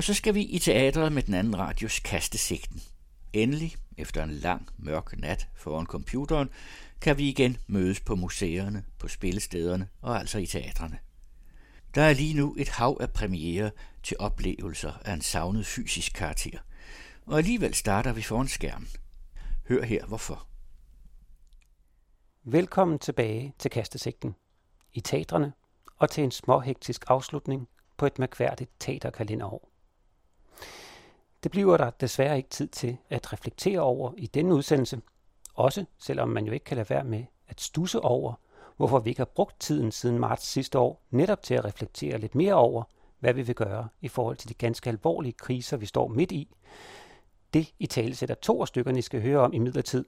Og så skal vi i teatret med den anden radios kastesigten. Endelig, efter en lang, mørk nat foran computeren, kan vi igen mødes på museerne, på spillestederne og altså i teatrene. Der er lige nu et hav af premiere til oplevelser af en savnet fysisk karakter. Og alligevel starter vi foran skærmen. Hør her hvorfor. Velkommen tilbage til Kastesigten. I teatrene og til en småhektisk afslutning på et mærkværdigt teaterkalenderår. Det bliver der desværre ikke tid til at reflektere over i denne udsendelse, også selvom man jo ikke kan lade være med at stusse over, hvorfor vi ikke har brugt tiden siden marts sidste år netop til at reflektere lidt mere over, hvad vi vil gøre i forhold til de ganske alvorlige kriser, vi står midt i. Det i tale sætter to af stykkerne, I skal høre om i midlertid,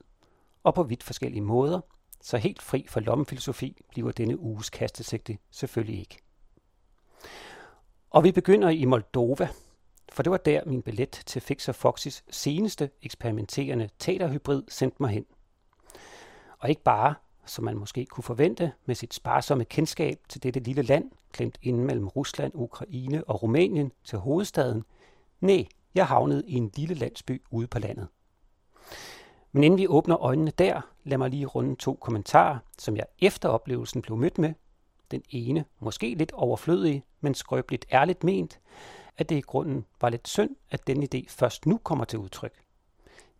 og på vidt forskellige måder, så helt fri for lommefilosofi bliver denne uges kastesigte selvfølgelig ikke. Og vi begynder i Moldova, for det var der min billet til Fixer Foxys seneste eksperimenterende teaterhybrid sendte mig hen. Og ikke bare, som man måske kunne forvente med sit sparsomme kendskab til dette lille land, klemt inden mellem Rusland, Ukraine og Rumænien til hovedstaden. Nej, jeg havnede i en lille landsby ude på landet. Men inden vi åbner øjnene der, lad mig lige runde to kommentarer, som jeg efter oplevelsen blev mødt med. Den ene, måske lidt overflødig, men skrøbeligt ærligt ment, at det i grunden var lidt synd, at den idé først nu kommer til udtryk.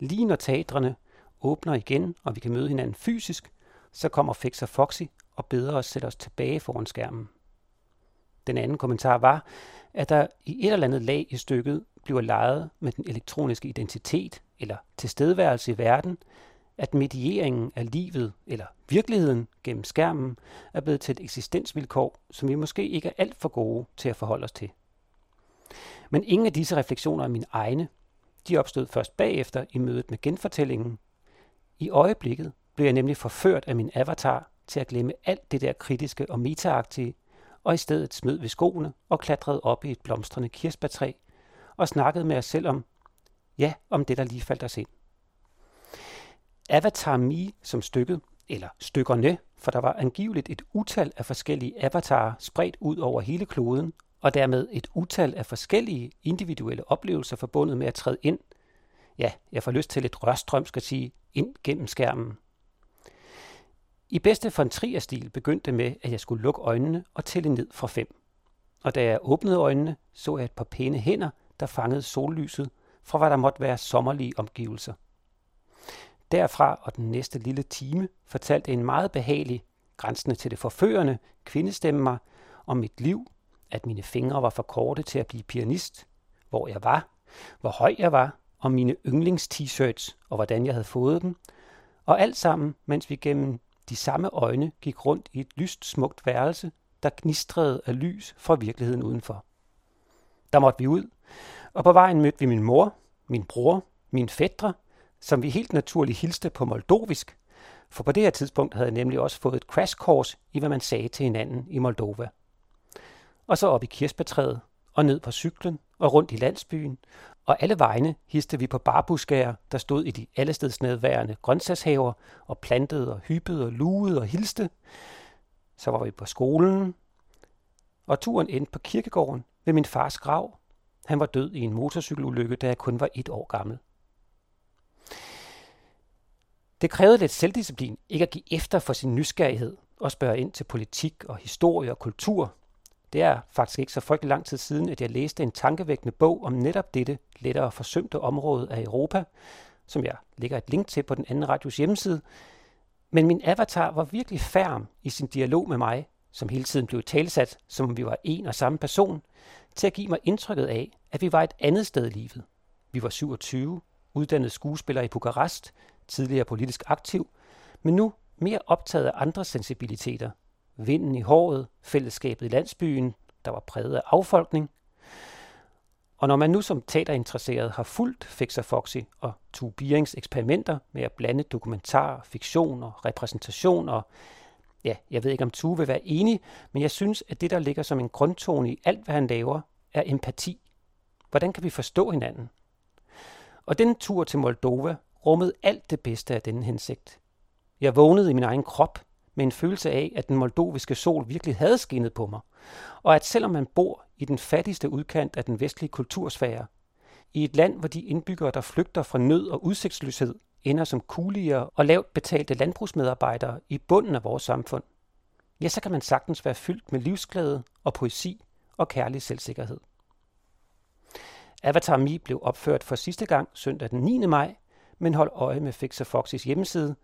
Lige når teatrene åbner igen, og vi kan møde hinanden fysisk, så kommer Fixer Foxy og beder os sætte os tilbage foran skærmen. Den anden kommentar var, at der i et eller andet lag i stykket bliver leget med den elektroniske identitet eller tilstedeværelse i verden, at medieringen af livet eller virkeligheden gennem skærmen er blevet til et eksistensvilkår, som vi måske ikke er alt for gode til at forholde os til. Men ingen af disse refleksioner er mine egne. De opstod først bagefter i mødet med genfortællingen. I øjeblikket blev jeg nemlig forført af min avatar til at glemme alt det der kritiske og metaagtige, og i stedet smed ved skoene og klatrede op i et blomstrende kirsebærtræ og snakkede med os selv om, ja, om det, der lige faldt os ind. Avatar Me som stykket, eller stykkerne, for der var angiveligt et utal af forskellige avatarer spredt ud over hele kloden, og dermed et utal af forskellige individuelle oplevelser forbundet med at træde ind, ja, jeg får lyst til lidt rørstrøm, skal sige, ind gennem skærmen. I bedste von Trier-stil begyndte det med, at jeg skulle lukke øjnene og tælle ned fra fem. Og da jeg åbnede øjnene, så jeg et par pæne hænder, der fangede sollyset fra hvad der måtte være sommerlige omgivelser. Derfra og den næste lille time fortalte en meget behagelig, grænsende til det forførende, kvindestemme mig om mit liv, at mine fingre var for korte til at blive pianist, hvor jeg var, hvor høj jeg var, om mine yndlings-t-shirts og hvordan jeg havde fået dem, og alt sammen, mens vi gennem de samme øjne gik rundt i et lyst smukt værelse, der gnistrede af lys fra virkeligheden udenfor. Der måtte vi ud, og på vejen mødte vi min mor, min bror, min fætter, som vi helt naturligt hilste på moldovisk, for på det her tidspunkt havde jeg nemlig også fået et crash course i, hvad man sagde til hinanden i Moldova. Og så op i kirsebærtræet, og ned på cyklen, og rundt i landsbyen, og alle vegne histe vi på barbuskager, der stod i de allestedsnedværende grøntsagshaver, og plantede og hyppede og lugede og hilste. Så var vi på skolen, og turen endte på kirkegården ved min fars grav. Han var død i en motorcykelulykke, da jeg kun var et år gammel. Det krævede lidt selvdisciplin ikke at give efter for sin nysgerrighed og spørge ind til politik og historie og kultur. Det er faktisk ikke så frygtelig lang tid siden, at jeg læste en tankevækkende bog om netop dette lettere forsømte område af Europa, som jeg lægger et link til på den anden radios hjemmeside. Men min avatar var virkelig færm i sin dialog med mig, som hele tiden blev talsat, som om vi var en og samme person, til at give mig indtrykket af, at vi var et andet sted i livet. Vi var 27, uddannet skuespiller i Bukarest, tidligere politisk aktiv, men nu mere optaget af andre sensibiliteter. Vinden i håret, fællesskabet i landsbyen, der var præget af affolkning. Og når man nu som teaterinteresseret har fulgt Fixer Foxy og Tue Bierings eksperimenter med at blande dokumentar, fiktion og repræsentation og ja, jeg ved ikke om Tue vil være enig, men jeg synes, at det, der ligger som en grundtone i alt, hvad han laver, er empati. Hvordan kan vi forstå hinanden? Og den tur til Moldova rummede alt det bedste af denne hensigt. Jeg vågnede i min egen krop med en følelse af, at den moldoviske sol virkelig havde skinnet på mig, og at selvom man bor i den fattigste udkant af den vestlige kultursfære, i et land, hvor de indbyggere, der flygter fra nød og udsigtsløshed, ender som kuligere og lavt betalte landbrugsmedarbejdere i bunden af vores samfund, ja, så kan man sagtens være fyldt med livsglæde og poesi og kærlig selvsikkerhed. Avatar Mi blev opført for sidste gang søndag den 9. maj, men hold øje med Fixer Foxys hjemmeside.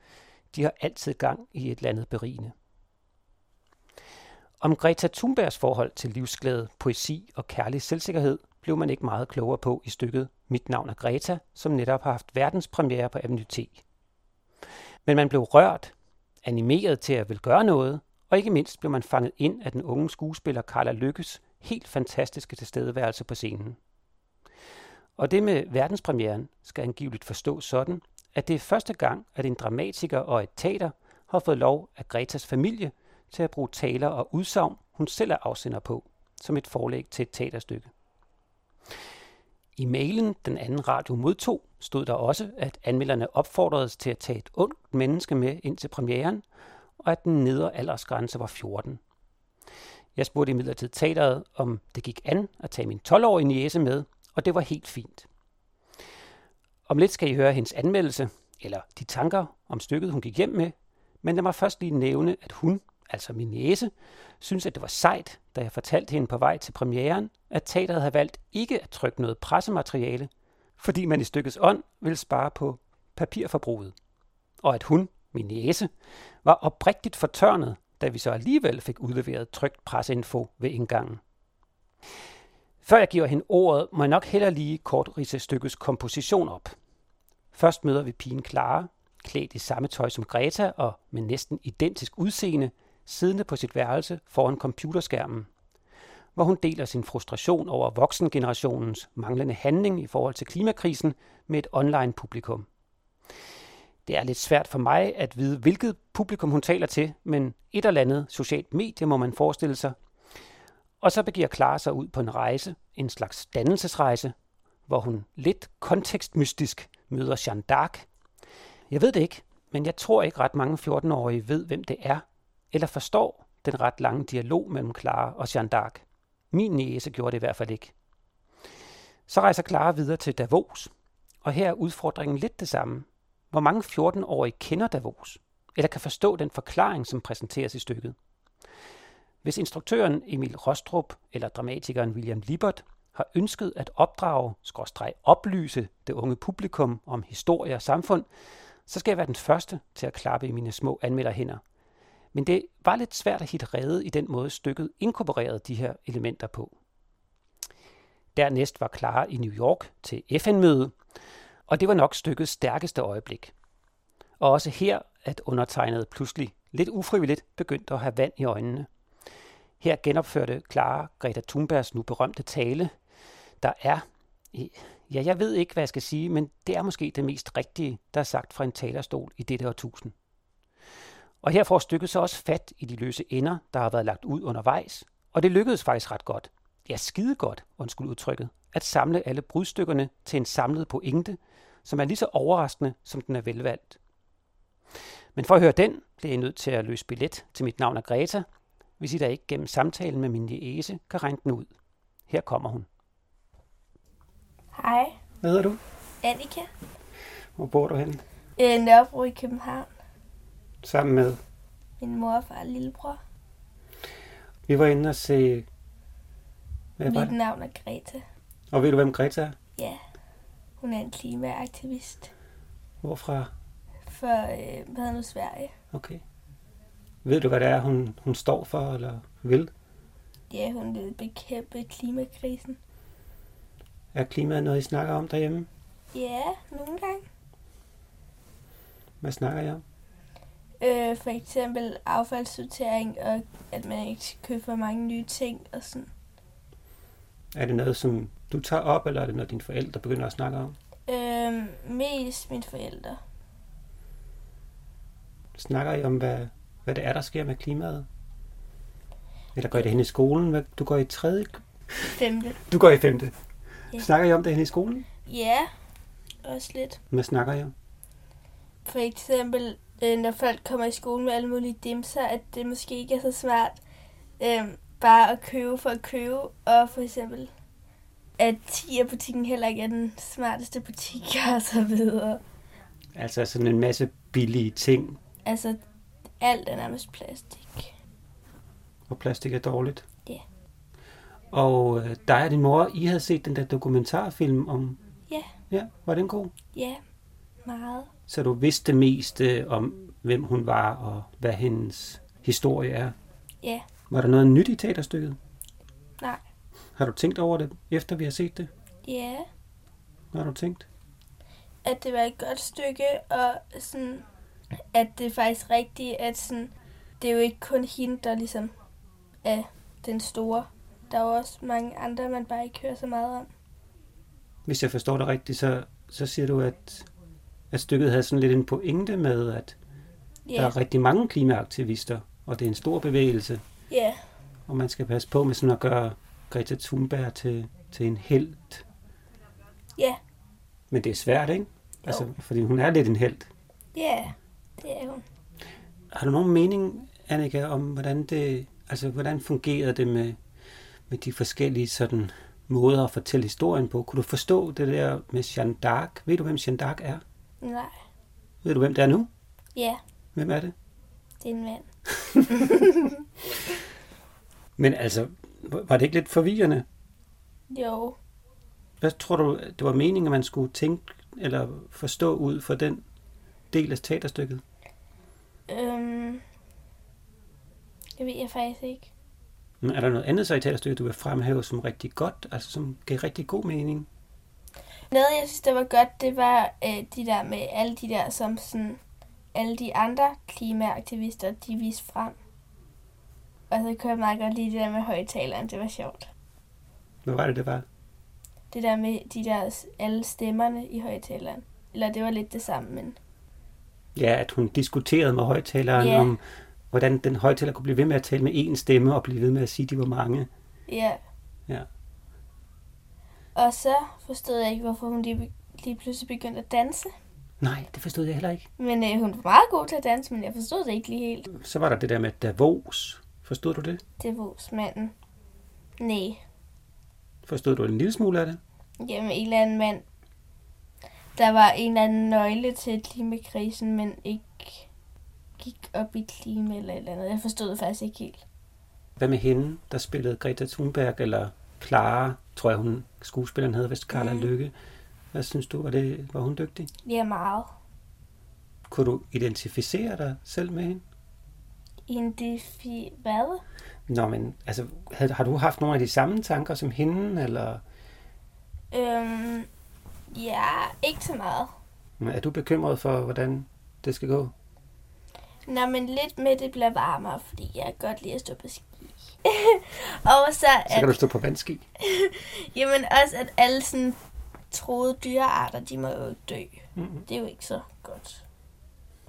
De har altid gang i et eller andet berigende. Om Greta Thunbergs forhold til livsglæde, poesi og kærlig selvsikkerhed blev man ikke meget klogere på i stykket Mit navn er Greta, som netop har haft verdenspremiere på Avenue T. Men man blev rørt, animeret til at vil gøre noget, og ikke mindst blev man fanget ind af den unge skuespiller Carla Lykkes helt fantastiske tilstedeværelse på scenen. Og det med verdenspremieren skal angiveligt forstås sådan, at det er første gang, at en dramatiker og et teater har fået lov af Gretas familie til at bruge taler og udsagn, hun selv er afsender på, som et forlæg til et teaterstykke. I mailen, den anden radio modtog, stod der også, at anmelderne opfordredes til at tage et ungt menneske med ind til premieren, og at den nedre aldersgrænse var 14. Jeg spurgte imidlertid teateret, om det gik an at tage min 12-årige niece med, og det var helt fint. Om lidt skal I høre hendes anmeldelse, eller de tanker om stykket, hun gik hjem med, men lad mig først lige nævne, at hun, altså min næse, synes, at det var sejt, da jeg fortalte hende på vej til premieren, at teateret havde valgt ikke at trykke noget pressemateriale, fordi man i stykkets ånd ville spare på papirforbruget. Og at hun, min næse, var oprigtigt fortørnet, da vi så alligevel fik udleveret trygt presseinfo ved indgangen. Før jeg giver hende ordet, må jeg nok heller lige kort rise stykkets komposition op. Først møder vi pigen Clara, klædt i samme tøj som Greta og med næsten identisk udseende, siddende på sit værelse foran computerskærmen, hvor hun deler sin frustration over voksengenerationens manglende handling i forhold til klimakrisen med et online publikum. Det er lidt svært for mig at vide, hvilket publikum hun taler til, men et eller andet socialt medie må man forestille sig – og så begiver Clara sig ud på en rejse, en slags dannelsesrejse, hvor hun lidt kontekstmystisk møder Jeanne d'Arc. Jeg ved det ikke, men jeg tror ikke ret mange 14-årige ved, hvem det er, eller forstår den ret lange dialog mellem Clara og Jeanne d'Arc. Min næse gjorde det i hvert fald ikke. Så rejser Clara videre til Davos, og her er udfordringen lidt det samme. Hvor mange 14-årige kender Davos, eller kan forstå den forklaring, som præsenteres i stykket? Hvis instruktøren Emil Rostrup eller dramatikeren William Libert har ønsket at opdrage, skråstreg oplyse det unge publikum om historie og samfund, så skal jeg være den første til at klappe i mine små anmelderhænder. Men det var lidt svært at hitte redde i den måde stykket inkorporerede de her elementer på. Dernæst var Clara i New York til FN-møde, og det var nok stykkets stærkeste øjeblik. Og også her, at undertegnet pludselig lidt ufrivilligt begyndte at have vand i øjnene – her genopførte Clara Greta Thunbergs nu berømte tale, der er, ja, jeg ved ikke, hvad jeg skal sige, men det er måske det mest rigtige, der er sagt fra en talerstol i dette årtusind. Og her får stykket så også fat i de løse ender, der har været lagt ud undervejs, og det lykkedes faktisk ret godt, ja skide godt, undskyld udtrykket, at samle alle brudstykkerne til en samlet pointe, som er lige så overraskende, som den er velvalgt. Men for at høre den, bliver jeg nødt til at løse billet til mit navn er Greta, hvis I da ikke gennem samtalen med min niece kan regne den ud. Her kommer hun. Hej. Hvad hedder du? Annika. Hvor bor du hen? Øh, Nørrebro i København. Sammen med? Min mor, far og lillebror. Vi var inde og se... Hvad Mit navn er Greta. Og ved du, hvem Greta er? Ja. Hun er en klimaaktivist. Hvorfra? For, øh, hvad nu, Sverige. Okay. Ved du, hvad det er, hun, hun står for eller vil? Ja, hun vil bekæmpe klimakrisen. Er klimaet noget, I snakker om derhjemme? Ja, nogle gange. Hvad snakker I om? Øh, for eksempel affaldssortering, og at man ikke skal købe for mange nye ting og sådan. Er det noget, som du tager op, eller er det noget, dine forældre begynder at snakke om? Øh, mest mine forældre. Snakker I om, hvad, hvad det er, der sker med klimaet? Eller går I det hen i skolen? Du går i tredje? Femte. Du går i femte. Ja. Snakker I om det hen i skolen? Ja, også lidt. Hvad snakker I om? For eksempel, øh, når folk kommer i skole med alle mulige dimser, at det måske ikke er så smart øh, bare at købe for at købe, og for eksempel, at Tia-butikken heller ikke er den smarteste butik, og så videre. Altså sådan en masse billige ting, Altså, alt er nærmest plastik. og plastik er dårligt. Ja. Og øh, dig og din mor, I havde set den der dokumentarfilm om... Ja. Ja, var den god? Ja, meget. Så du vidste mest øh, om, hvem hun var, og hvad hendes historie er. Ja, Var der noget nyt i teaterstykket? nej. Har du tænkt over det, efter vi har set det? Ja, Hvad har du tænkt? at det var et godt stykke, og sådan, at det er faktisk rigtigt, at sådan, det er jo ikke kun hende, der ligesom er den store. Der er jo også mange andre, man bare ikke hører så meget om. Hvis jeg forstår det rigtigt, så, så siger du, at, at stykket havde sådan lidt en pointe med, at der Ja, er rigtig mange klimaaktivister, og det er en stor bevægelse, ja, og man skal passe på med sådan at gøre Greta Thunberg til, til en held. ja, Men det er svært, ikke? Jo. Altså, fordi hun er lidt en held. ja, det er hun. Har du nogen mening, Annika, om hvordan det, altså hvordan fungerede det med, med de forskellige sådan måder at fortælle historien på? Kunne du forstå det der med Jeanne d'Arc? Ved du, hvem Jeanne d'Arc er? Nej, Ved du, hvem det er nu? ja, Hvem er det? det er en mand. Men altså, var det ikke lidt forvirrende? Jo, Hvad tror du, det var meningen, at man skulle tænke eller forstå ud for den del af teaterstykket? Øhm, det ved jeg faktisk ikke. Men er der noget andet så i teaterstykket, du vil fremhæve som rigtig godt, altså som gav rigtig god mening? Noget, jeg synes, der var godt, det var øh, de der med alle de der, som sådan, alle de andre klimaaktivister, de viste frem. Og så kunne jeg meget godt lide det der med højtaleren, det var sjovt. Hvad var det, det var? Det der med de der, alle stemmerne i højtaleren. Eller det var lidt det samme, men Ja, at hun diskuterede med højtaleren Ja. om, hvordan den højtaler kunne blive ved med at tale med én stemme og blive ved med at sige, at de var mange. ja. Ja. Og så forstod jeg ikke, hvorfor hun lige, lige pludselig begyndte at danse. Nej, det forstod jeg heller ikke. Men øh, hun var meget god til at danse, men jeg forstod det ikke lige helt. Så var der det der med Davos. Forstod du det? Var manden. Nej. Forstod du en lille smule af det? Jamen, en eller anden mand. Der var en eller anden nøgle til klimakrisen, men ikke gik op i klima eller et eller andet. Jeg forstod det faktisk ikke helt. Hvad med hende, der spillede Greta Thunberg, eller Clara, tror jeg hun, skuespilleren hedder vist Carla Mhm. Lykke. Hvad synes du, var, det, var hun dygtig? Ja, meget. Kunne du identificere dig selv med hende? Indifi... Hvad? Nå, men altså, havde, har du haft nogle af de samme tanker som hende, eller Øhm, ja, ikke så meget. er du bekymret for, hvordan det skal gå? Nå, men lidt med det bliver varmere, fordi jeg godt lide at stå på ski. og så, Så at, kan du stå på vandski. jamen også, at alle sådan troede dyrearter, de må jo dø. Mm. Det er jo ikke så godt.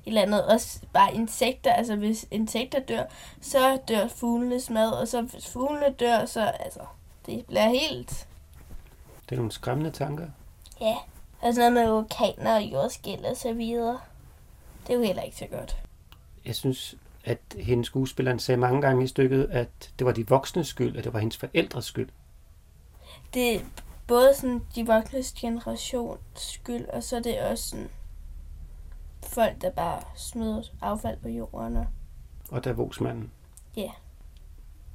Et eller andet, også bare insekter, altså hvis insekter dør, så dør fuglenes mad, og så hvis fuglene dør, så altså, det bliver helt, Det er nogle skræmmende tanker. Ja. Og sådan noget med vulkaner og jordskæld og så videre. Det er jo heller ikke så godt. Jeg synes, at hendes skuespilleren sagde mange gange i stykket, at det var de voksnes skyld, at det var hendes forældres skyld. Det er både sådan de voksnes generations skyld, og så er det også sådan folk, der bare smider affald på jorden. Og, Og Davosmanden. Ja.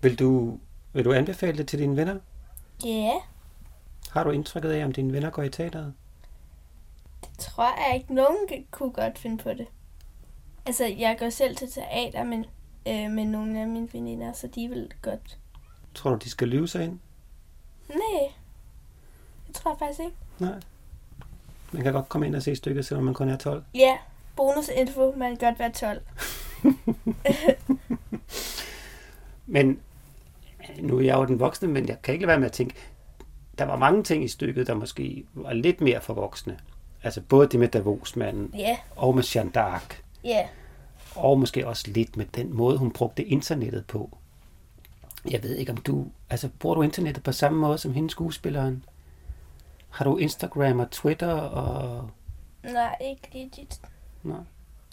Vil du, vil du anbefale det til dine venner? ja, Har du indtrykket af, om dine venner går i teateret? det tror jeg ikke, nogen kunne godt finde på det. Altså, jeg går selv til teater men, øh, med nogle af mine veninder, så de vil godt. Tror du, de skal lyve sig ind? Nej, det tror jeg faktisk ikke. Nej. Man kan godt komme ind og se stykket, selvom man kun er 12. Ja, bonusinfo, man kan godt være 12. Men nu er jeg jo den voksne, men jeg kan ikke lade være med at tænke, der var mange ting i stykket, der måske var lidt mere for voksne. Altså både det med Davosmanden Ja, og med Jeanne d'Arc. ja. Og måske også lidt med den måde, hun brugte internettet på. Jeg ved ikke, om du... Altså, bruger du internettet på samme måde som hende skuespilleren? Har du Instagram og Twitter og... Nej, ikke legit. Nej.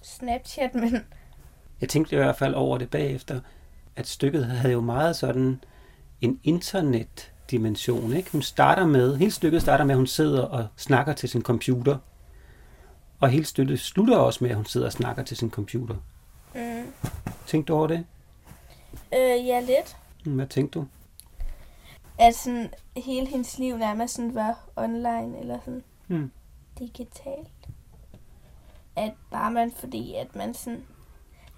Snapchat, men Jeg tænkte i hvert fald over det bagefter, at stykket havde jo meget sådan en internetdimension. Ikke? Hun starter med, hele stykket starter med, at hun sidder og snakker til sin computer. Og hele stykket slutter også med, at hun sidder og snakker til sin computer. mm, Tænkte du over det? øh, ja, lidt. Hvad tænkte du? At sådan, hele hendes liv nærmest sådan var online, eller sådan Hmm. digitalt. At bare man, fordi at man sådan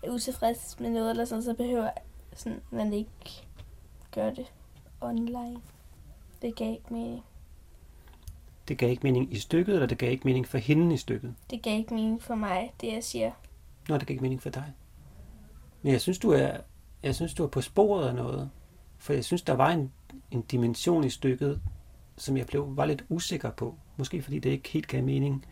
er utilfreds med noget, eller sådan, så behøver sådan, man ikke gøre det online. Det gav ikke mening. Det gav ikke mening i stykket, eller det gav ikke mening for hende i stykket? Det gav ikke mening for mig, det jeg siger. Nå, det gav ikke mening for dig. Men jeg synes, du er, jeg synes, du er på sporet af noget. For jeg synes, der var en, en dimension i stykket, som jeg blev, var lidt usikker på. Måske fordi det ikke helt gav mening.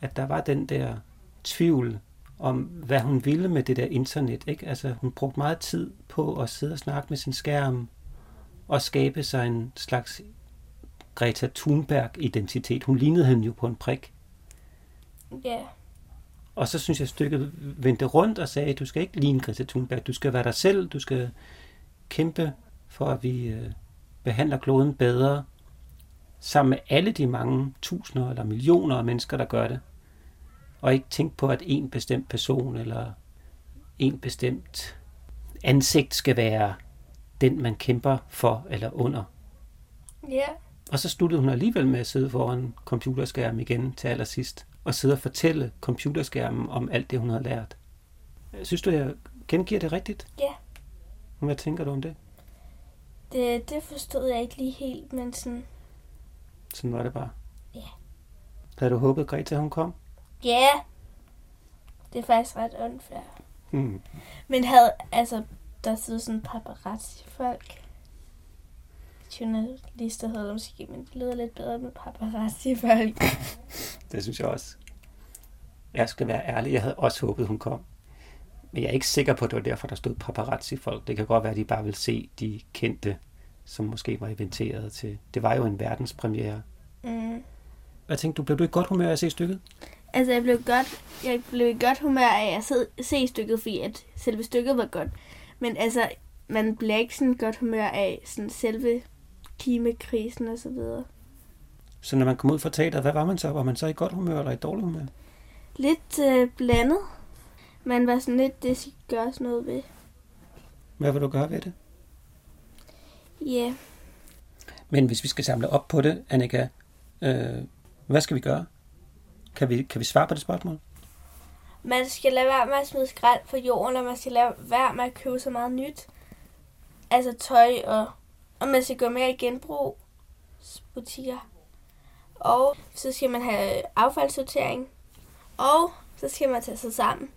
At der var den der tvivl om, hvad hun ville med det der internet. Ikke? Altså, hun brugte meget tid på at sidde og snakke med sin skærm og skabe sig en slags Greta Thunberg-identitet. Hun lignede hende jo på en prik. Ja, Og så synes jeg, stykket vendte rundt og sagde, du skal ikke ligne Greta Thunberg, du skal være dig selv, du skal kæmpe for, at vi øh, behandler kloden bedre, sammen med alle de mange tusinder eller millioner af mennesker, der gør det. Og ikke tænke på, at en bestemt person eller en bestemt ansigt skal være den, man kæmper for eller under. ja, Og så sluttede hun alligevel med at sidde foran computerskærmen igen til allersidst, og sidde og fortælle computerskærmen om alt det, hun havde lært. Synes du, jeg gengiver det rigtigt? Ja. Hvad tænker du om det? det, det forstod jeg ikke lige helt, men sådan, Sådan var det bare. Ja. Havde du håbet, Greta, hun kom? ja, det er faktisk ret unfair. Hmm. Men havde, altså, der sidder sådan paparazzi-folk. Journalister hedder det måske, men det lyder lidt bedre med paparazzi-folk. Det synes jeg også. Jeg skal være ærlig, jeg havde også håbet, hun kom. Men jeg er ikke sikker på, at det var derfor, der stod paparazzi-folk. Det kan godt være, at de bare vil se de kendte, som måske var inviteret til. Det var jo en verdenspremiere. Mm. Hvad tænkte du? Blev du i godt humør af at se stykket? Altså, jeg blev, godt, jeg blev i godt humør af at se, se stykket, fordi at selve stykket var godt. Men altså, man bliver ikke sådan godt humør af sådan selve klimakrisen og så videre. Så når man kom ud fra teateret, hvad var man så? Var man så i godt humør eller i dårlig humør? Lidt øh, blandet. Man var sådan lidt, det skal gøres noget ved. Hvad vil du gøre ved det? Ja, Men hvis vi skal samle op på det, Annika, øh, hvad skal vi gøre? Kan vi, kan vi svare på det spørgsmål? Man skal lade være med at smide skrald på jorden, og man skal lade være med at købe så meget nyt. Altså tøj, og, og man skal gå mere i genbrugsbutikker. Og så skal man have affaldssortering. Og så skal man tage sig sammen.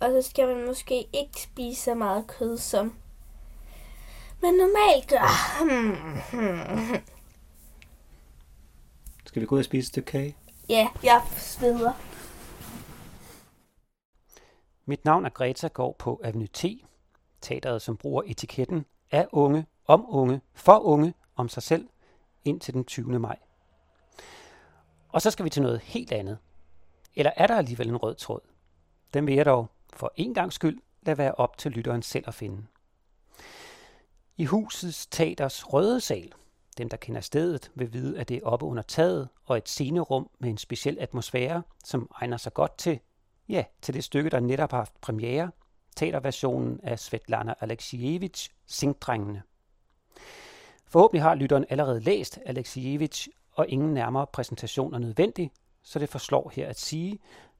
Og så skal man måske ikke spise så meget kød, som man normalt gør. Skal vi gå ud og spise et stykke kage? Ja, jeg sveder. Mit navn er Greta går på Avenue T, teateret som bruger etiketten af unge, om unge, for unge, om sig selv, indtil den 20. maj. Og så skal vi til noget helt andet. Eller er der alligevel en rød tråd? Den vil jeg dog, for en gang skyld, lade være op til lytteren selv at finde. I husets teaters røde sal, dem der kender stedet vil vide, at det er oppe under taget og et scenerum med en speciel atmosfære, som egner sig godt til Ja, til det stykke, der netop har haft premiere, teaterversionen af Svetlana Alexievich, Sinkdrengene. Forhåbentlig har lytteren allerede læst Alexievich, og ingen nærmere præsentation er nødvendig, så det forslår her at sige,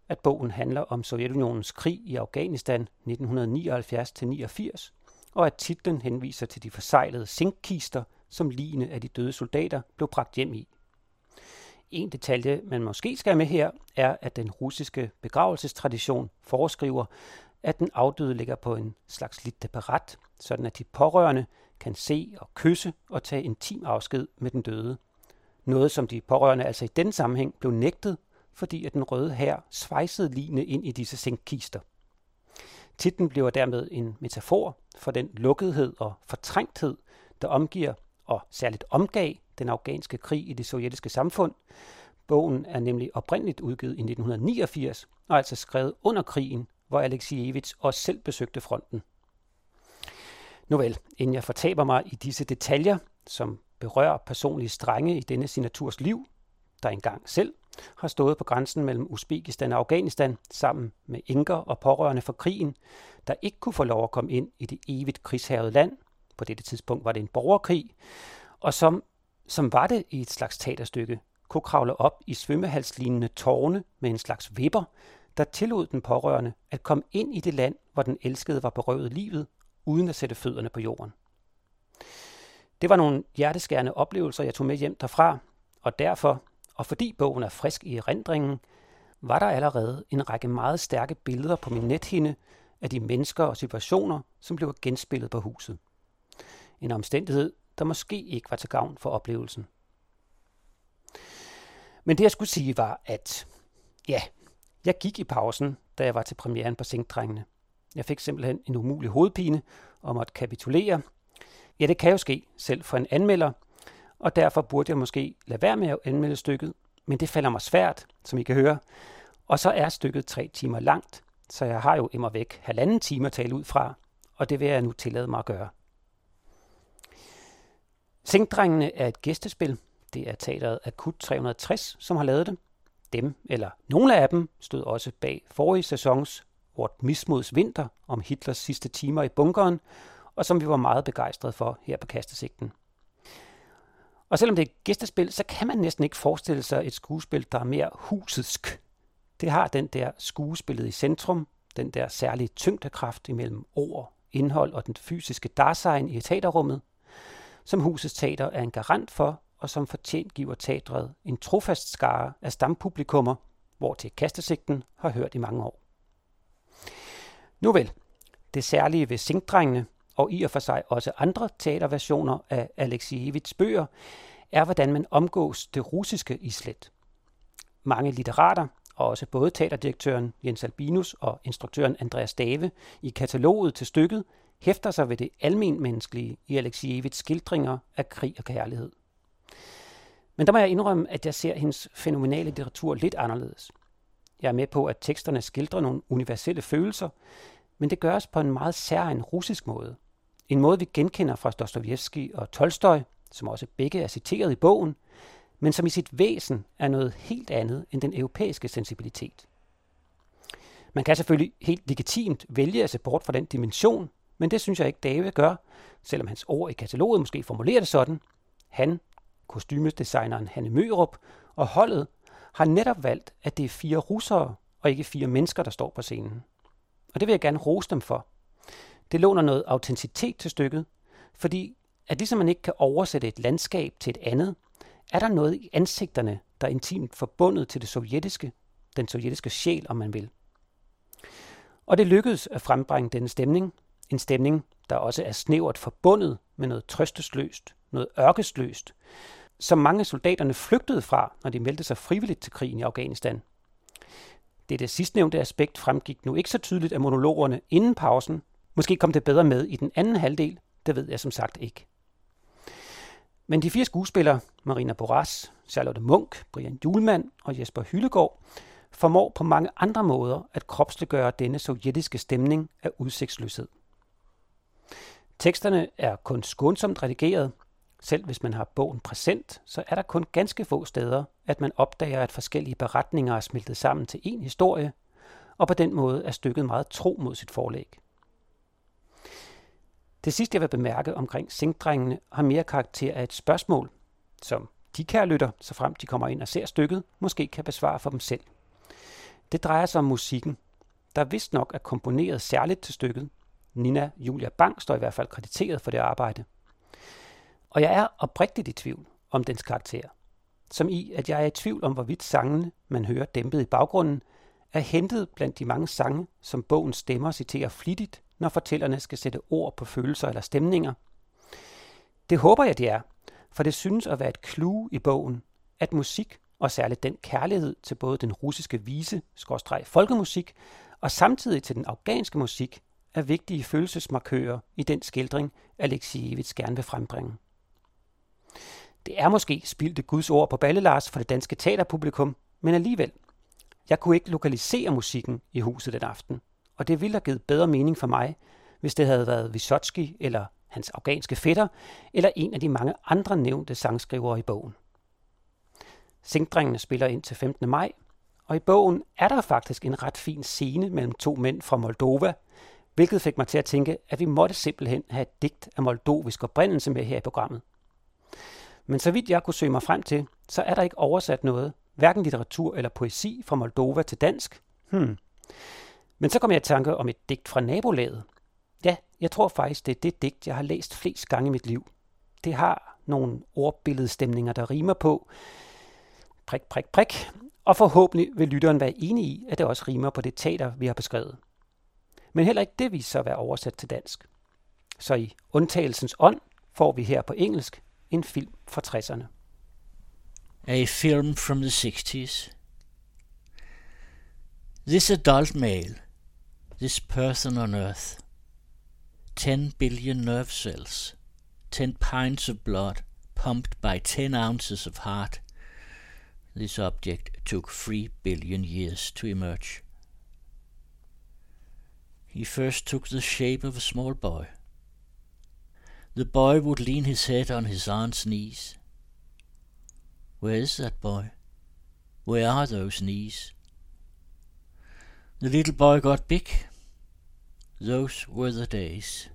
at bogen handler om Sovjetunionens krig i Afghanistan 1979-89, og at titlen henviser til de forsejlede zinkkister, som ligene af de døde soldater blev bragt hjem i. En detalje, man måske skal have med her, er, at den russiske begravelsestradition foreskriver, at den afdøde ligger på en slags lidt parat, sådan at de pårørende kan se og kysse og tage intim afsked med den døde. Noget, som de pårørende altså i den sammenhæng blev nægtet, fordi at den røde her svejsede ligene ind i disse sænkkister. Titlen bliver dermed en metafor for den lukkethed og fortrængthed, der omgiver og særligt omgav den afghanske krig i det sovjetiske samfund, Bogen er nemlig oprindeligt udgivet i 1989, og altså skrevet under krigen, hvor Alexievich også selv besøgte fronten. Nu vel, inden jeg fortaber mig i disse detaljer, som berører personlige strenge i denne signaturs liv, der engang selv har stået på grænsen mellem Uzbekistan og Afghanistan sammen med enker og pårørende for krigen, der ikke kunne få lov at komme ind i det evigt krigshærede land. På dette tidspunkt var det en borgerkrig, og som, som var det i et slags teaterstykke, kunne kravle op i svømmehalslignende tårne med en slags vipper, der tillod den pårørende at komme ind i det land, hvor den elskede var berøvet livet, uden at sætte fødderne på jorden. Det var nogle hjerteskærende oplevelser, jeg tog med hjem derfra, og derfor, og fordi bogen er frisk i erindringen, var der allerede en række meget stærke billeder på min nethinde af de mennesker og situationer, som blev genspillet på huset. En omstændighed, der måske ikke var til gavn for oplevelsen. Men det jeg skulle sige var, at ja, jeg gik i pausen, da jeg var til premieren på Sinkdrengene. Jeg fik simpelthen en umulig hovedpine og måtte kapitulere. Ja, det kan jo ske, selv for en anmelder, og derfor burde jeg måske lade være med at anmelde stykket, men det falder mig svært, som I kan høre. Og så er stykket tre timer langt, så jeg har jo immer væk halvanden time at tale ud fra, og det vil jeg nu tillade mig at gøre. Sinkdrengene er et gæstespil. Det er teateret Akut 360, som har lavet det. Dem, eller nogle af dem, stod også bag forrige sæsons Vort Mismods Vinter om Hitlers sidste timer i bunkeren, og som vi var meget begejstrede for her på Kastesigten. Og selvom det er et gæstespil, så kan man næsten ikke forestille sig et skuespil, der er mere husetsk. Det har den der skuespillet i centrum, den der særlige tyngdekraft imellem ord, indhold og den fysiske Dasein i teaterrummet, som husets teater er en garant for, og som fortjent giver teatret en trofast skare af stampublikummer, hvor til kastesigten har hørt i mange år. Nu vel, det særlige ved Sinkdrengene, og i og for sig også andre teaterversioner af Alexievits bøger, er, hvordan man omgås det russiske islet. Mange litterater, og også både teaterdirektøren Jens Albinus og instruktøren Andreas Dave i kataloget til stykket, hæfter sig ved det almenmenneskelige i Alexievits skildringer af krig og kærlighed. Men der må jeg indrømme, at jeg ser hendes fænomenale litteratur lidt anderledes. Jeg er med på, at teksterne skildrer nogle universelle følelser, men det gøres på en meget særlig russisk måde. En måde, vi genkender fra Dostojevski og Tolstoj, som også begge er citeret i bogen, men som i sit væsen er noget helt andet end den europæiske sensibilitet. Man kan selvfølgelig helt legitimt vælge at se bort fra den dimension, men det synes jeg ikke David gør, selvom hans ord i kataloget måske formulerer det sådan. Han, kostymedesigneren Hanne Mørup og holdet har netop valgt, at det er fire russere og ikke fire mennesker, der står på scenen. Og det vil jeg gerne rose dem for. Det låner noget autenticitet til stykket, fordi at ligesom man ikke kan oversætte et landskab til et andet, er der noget i ansigterne, der er intimt forbundet til det sovjetiske, den sovjetiske sjæl, om man vil. Og det lykkedes at frembringe denne stemning, en stemning, der også er snævert forbundet med noget trøstesløst, noget ørkesløst, som mange af soldaterne flygtede fra, når de meldte sig frivilligt til krigen i Afghanistan. Det, det sidstnævnte aspekt fremgik nu ikke så tydeligt af monologerne inden pausen. Måske kom det bedre med i den anden halvdel, det ved jeg som sagt ikke. Men de fire skuespillere, Marina Boras, Charlotte Munk, Brian Julemand og Jesper Hyllegård, formår på mange andre måder at kropsliggøre denne sovjetiske stemning af udsigtsløshed. Teksterne er kun skånsomt redigeret, selv hvis man har bogen præsent, så er der kun ganske få steder, at man opdager, at forskellige beretninger er smeltet sammen til en historie, og på den måde er stykket meget tro mod sit forlæg. Det sidste, jeg vil bemærke omkring Sinkdrengene, har mere karakter af et spørgsmål, som de kære lytter, så frem de kommer ind og ser stykket, måske kan besvare for dem selv. Det drejer sig om musikken, der vist nok er komponeret særligt til stykket. Nina Julia Bang står i hvert fald krediteret for det arbejde – og jeg er oprigtigt i tvivl om dens karakter. Som i, at jeg er i tvivl om, hvorvidt sangene, man hører dæmpet i baggrunden, er hentet blandt de mange sange, som bogen stemmer citerer flittigt, når fortællerne skal sætte ord på følelser eller stemninger. Det håber jeg, det er, for det synes at være et clue i bogen, at musik, og særligt den kærlighed til både den russiske vise, skorstreg folkemusik, og samtidig til den afghanske musik, er vigtige følelsesmarkører i den skildring, Alexievits gerne vil frembringe. Det er måske spildte Guds ord på Ballelars for det danske teaterpublikum, men alligevel. Jeg kunne ikke lokalisere musikken i huset den aften, og det ville have givet bedre mening for mig, hvis det havde været Vysotsky eller hans afghanske fætter, eller en af de mange andre nævnte sangskrivere i bogen. Singdrengene spiller ind til 15. maj, og i bogen er der faktisk en ret fin scene mellem to mænd fra Moldova, hvilket fik mig til at tænke, at vi måtte simpelthen have et digt af moldovisk oprindelse med her i programmet. Men så vidt jeg kunne søge mig frem til, så er der ikke oversat noget, hverken litteratur eller poesi fra Moldova til dansk. Hmm. Men så kom jeg i tanke om et digt fra nabolaget. Ja, jeg tror faktisk, det er det digt, jeg har læst flest gange i mit liv. Det har nogle ordbilledstemninger, der rimer på prik, prik, prik, og forhåbentlig vil lytteren være enig i, at det også rimer på det teater, vi har beskrevet. Men heller ikke det viser sig at være oversat til dansk. Så i undtagelsens ånd får vi her på engelsk en film fra 60'erne. A film from the 60s. This adult male, this person on earth, 10 billion nerve cells, 10 pints of blood, pumped by 10 ounces of heart. This object took 3 billion years to emerge. He first took the shape of a small boy. The boy would lean his head on his aunt's knees. Where is that boy? Where are those knees? The little boy got big. Those were the days.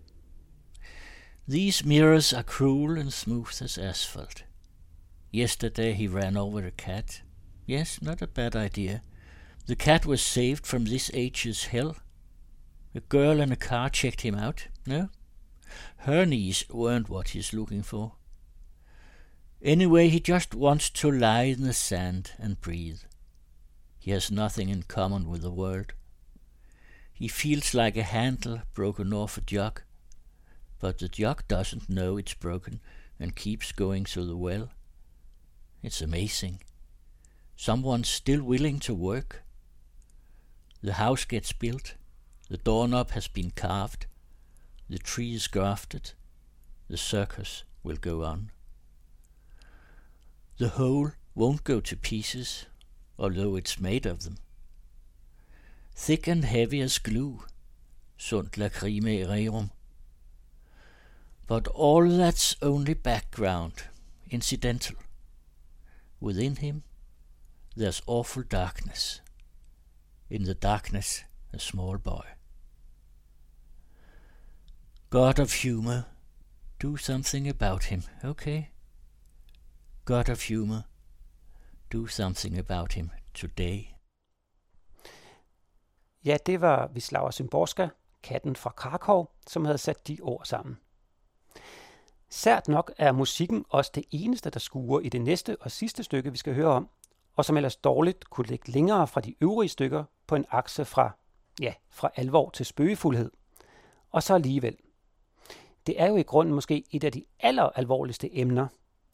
These mirrors are cruel and smooth as asphalt. Yesterday he ran over a cat. Yes, not a bad idea. The cat was saved from this age's hell a girl in a car checked him out. No? Her knees weren't what he's looking for. Anyway, he just wants to lie in the sand and breathe. He has nothing in common with the world. He feels like a handle broken off a jug, but the jug doesn't know it's broken and keeps going through the well. It's amazing. Someone's still willing to work. The house gets built. The doorknob has been carved, the tree is grafted, the circus will go on. The whole won't go to pieces, although it's made of them. Thick and heavy as glue, sunt lacrimae rerum. But all that's only background, incidental. Within him, there's awful darkness. In the darkness, a small boy. God of humor, do something about him, okay? God of humor, do something about him today. Ja, det var Vislava Symborska, katten fra Krakow, som havde sat de ord sammen. Sært nok er musikken også det eneste, der skuer i det næste og sidste stykke, vi skal høre om, og som ellers dårligt kunne ligge længere fra de øvrige stykker på en akse fra, ja, fra alvor til spøgefuldhed. Og så alligevel – det er jo i grunden måske et af de alleralvorligste emner,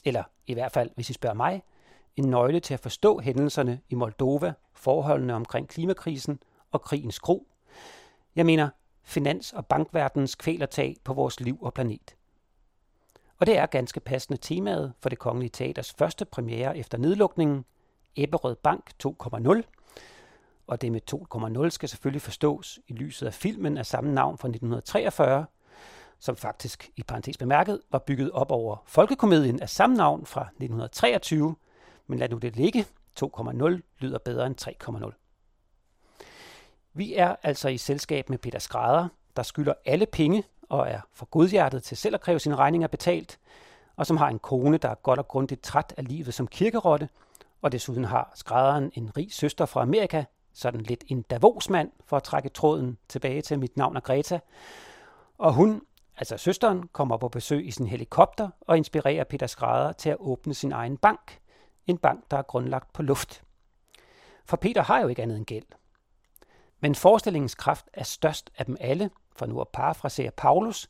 eller i hvert fald, hvis I spørger mig, en nøgle til at forstå hændelserne i Moldova, forholdene omkring klimakrisen og krigens gro. Jeg mener, finans- og bankverdenens kvælertag på vores liv og planet. Og det er ganske passende temaet for det Kongelige Teaters første premiere efter nedlukningen, Ebberød Bank 2.0. Og det med 2.0 skal selvfølgelig forstås i lyset af filmen af samme navn fra 1943, som faktisk i parentes bemærket var bygget op over folkekomedien af samme navn fra 1923, men lad nu det ligge. 2,0 lyder bedre end 3,0. Vi er altså i selskab med Peter Skrædder, der skylder alle penge og er for godhjertet til selv at kræve sine regninger betalt, og som har en kone, der er godt og grundigt træt af livet som kirkerotte, og desuden har skrædderen en rig søster fra Amerika, sådan lidt en Davosmand, for at trække tråden tilbage til mit navn er Greta. Og hun altså søsteren, kommer på besøg i sin helikopter og inspirerer Peter Skrædder til at åbne sin egen bank. En bank, der er grundlagt på luft. For Peter har jo ikke andet end gæld. Men forestillingens kraft er størst af dem alle, for nu at parafrasere Paulus.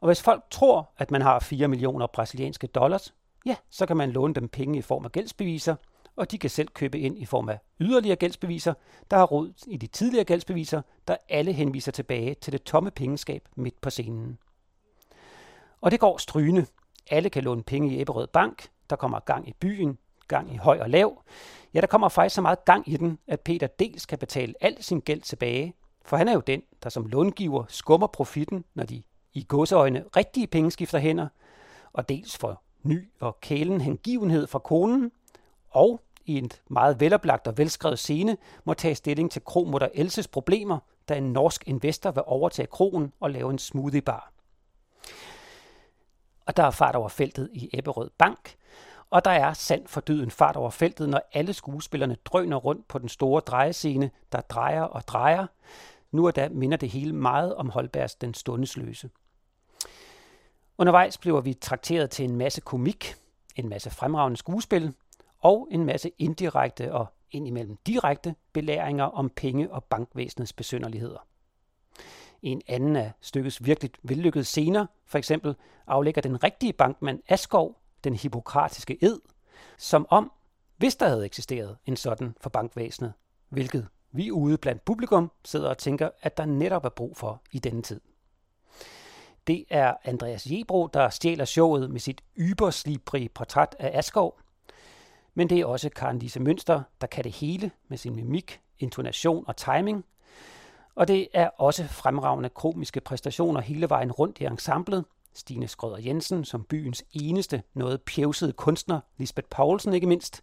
Og hvis folk tror, at man har 4 millioner brasilianske dollars, ja, så kan man låne dem penge i form af gældsbeviser, og de kan selv købe ind i form af yderligere gældsbeviser, der har rod i de tidligere gældsbeviser, der alle henviser tilbage til det tomme pengeskab midt på scenen. Og det går strygende. Alle kan låne penge i Ebberød Bank. der kommer gang i byen, gang i høj og lav. Ja, der kommer faktisk så meget gang i den, at Peter dels kan betale al sin gæld tilbage, for han er jo den, der som långiver skummer profitten, når de i godseøjne rigtige penge skifter hænder, og dels for ny og kælen hengivenhed fra konen, og i en meget veloplagt og velskrevet scene må tage stilling til kromutter Elses problemer, da en norsk investor vil overtage kronen og lave en smoothiebar. Og der er fart over feltet i Ebberød Bank, og der er sand for dyden fart over feltet, når alle skuespillerne drøner rundt på den store drejescene, der drejer og drejer. Nu og da minder det hele meget om Holbergs Den Stundesløse. Undervejs bliver vi trakteret til en masse komik, en masse fremragende skuespil og en masse indirekte og indimellem direkte belæringer om penge- og bankvæsenets besynderligheder. En anden af stykkets virkelig vellykkede scener, for eksempel, aflægger den rigtige bankmand Askov den hippokratiske ed, som om, hvis der havde eksisteret en sådan for bankvæsenet, hvilket vi ude blandt publikum sidder og tænker, at der netop er brug for i denne tid. Det er Andreas Jebro, der stjæler showet med sit yberslibri portræt af Askov, men det er også Karen Lise Mønster, der kan det hele med sin mimik, intonation og timing. Og det er også fremragende komiske præstationer hele vejen rundt i ensemblet. Stine Skrøder Jensen som byens eneste noget pjevsede kunstner, Lisbeth Poulsen ikke mindst.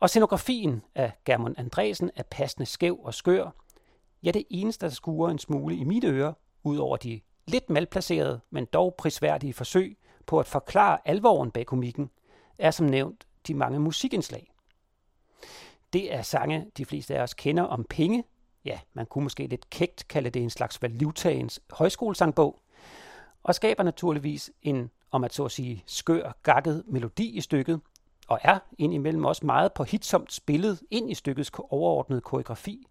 Og scenografien af Germund Andresen er passende skæv og skør. Ja, det eneste, der skuer en smule i mine ører, ud over de lidt malplacerede, men dog prisværdige forsøg på at forklare alvoren bag komikken, er som nævnt de mange musikindslag. Det er sange, de fleste af os kender om penge. Ja, man kunne måske lidt kægt kalde det en slags valutaens højskolesangbog. Og skaber naturligvis en, om at så at sige, skør, gakket melodi i stykket, og er indimellem også meget på hitsomt spillet ind i stykkets overordnede koreografi.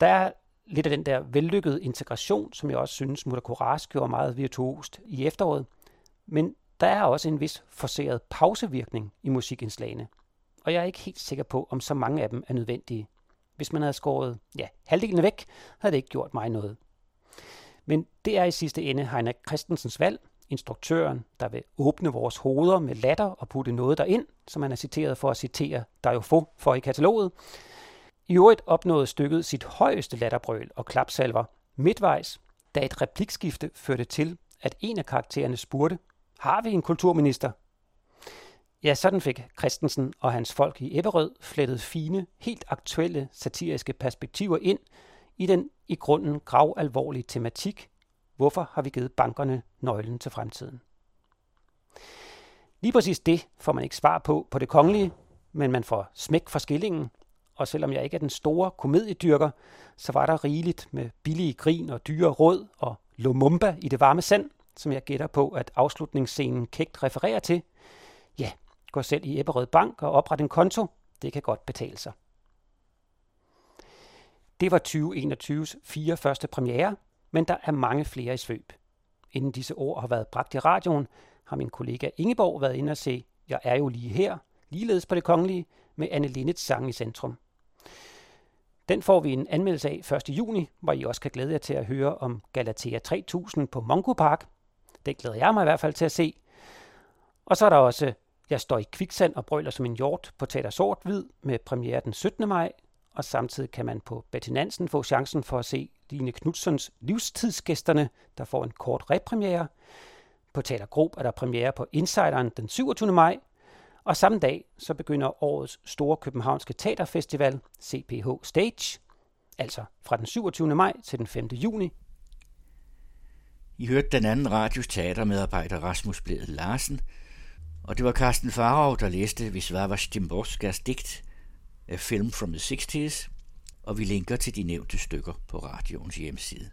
Der er lidt af den der vellykkede integration, som jeg også synes, Mutter Courage gjorde meget virtuost i efteråret. Men der er også en vis forceret pausevirkning i musikindslagene, og jeg er ikke helt sikker på, om så mange af dem er nødvendige. Hvis man havde skåret ja, halvdelen væk, havde det ikke gjort mig noget. Men det er i sidste ende Heiner Christensens valg, instruktøren, der vil åbne vores hoveder med latter og putte noget derind, som han er citeret for at citere der jo få for i kataloget. I øvrigt opnåede stykket sit højeste latterbrøl og klapsalver midtvejs, da et replikskifte førte til, at en af karaktererne spurgte, har vi en kulturminister? Ja, sådan fik Christensen og hans folk i Ebberød flettet fine, helt aktuelle satiriske perspektiver ind i den i grunden grav alvorlige tematik. Hvorfor har vi givet bankerne nøglen til fremtiden? Lige præcis det får man ikke svar på på det kongelige, men man får smæk for skillingen, og selvom jeg ikke er den store komediedyrker, så var der rigeligt med billige grin og dyre råd og Lumumba i det varme sand, som jeg gætter på, at afslutningsscenen kægt refererer til. Ja, gå selv i Ebberød Bank og opret en konto. Det kan godt betale sig. Det var 2021's fire første premiere, men der er mange flere i svøb. Inden disse ord har været bragt i radioen, har min kollega Ingeborg været inde og se Jeg er jo lige her, ligeledes på det kongelige, med Anne Linnets sang i centrum. Den får vi en anmeldelse af 1. juni, hvor I også kan glæde jer til at høre om Galatea 3000 på Mongo Park, det glæder jeg mig i hvert fald til at se. Og så er der også jeg står i kviksand og brøler som en hjort på Teater Sort Hvid med premiere den 17. maj, og samtidig kan man på Betty Nansen få chancen for at se Line Knudsons livstidsgæsterne, der får en kort repremiere. På Teater Grob er der premiere på Insideren den 27. maj, og samme dag så begynder årets store københavnske teaterfestival, CPH Stage, altså fra den 27. maj til den 5. juni i hørte den anden radios teatermedarbejder Rasmus Blæde Larsen, og det var Carsten Farov, der læste Visvava Stimborskas digt A Film from the 60s, og vi linker til de nævnte stykker på radioens hjemmeside.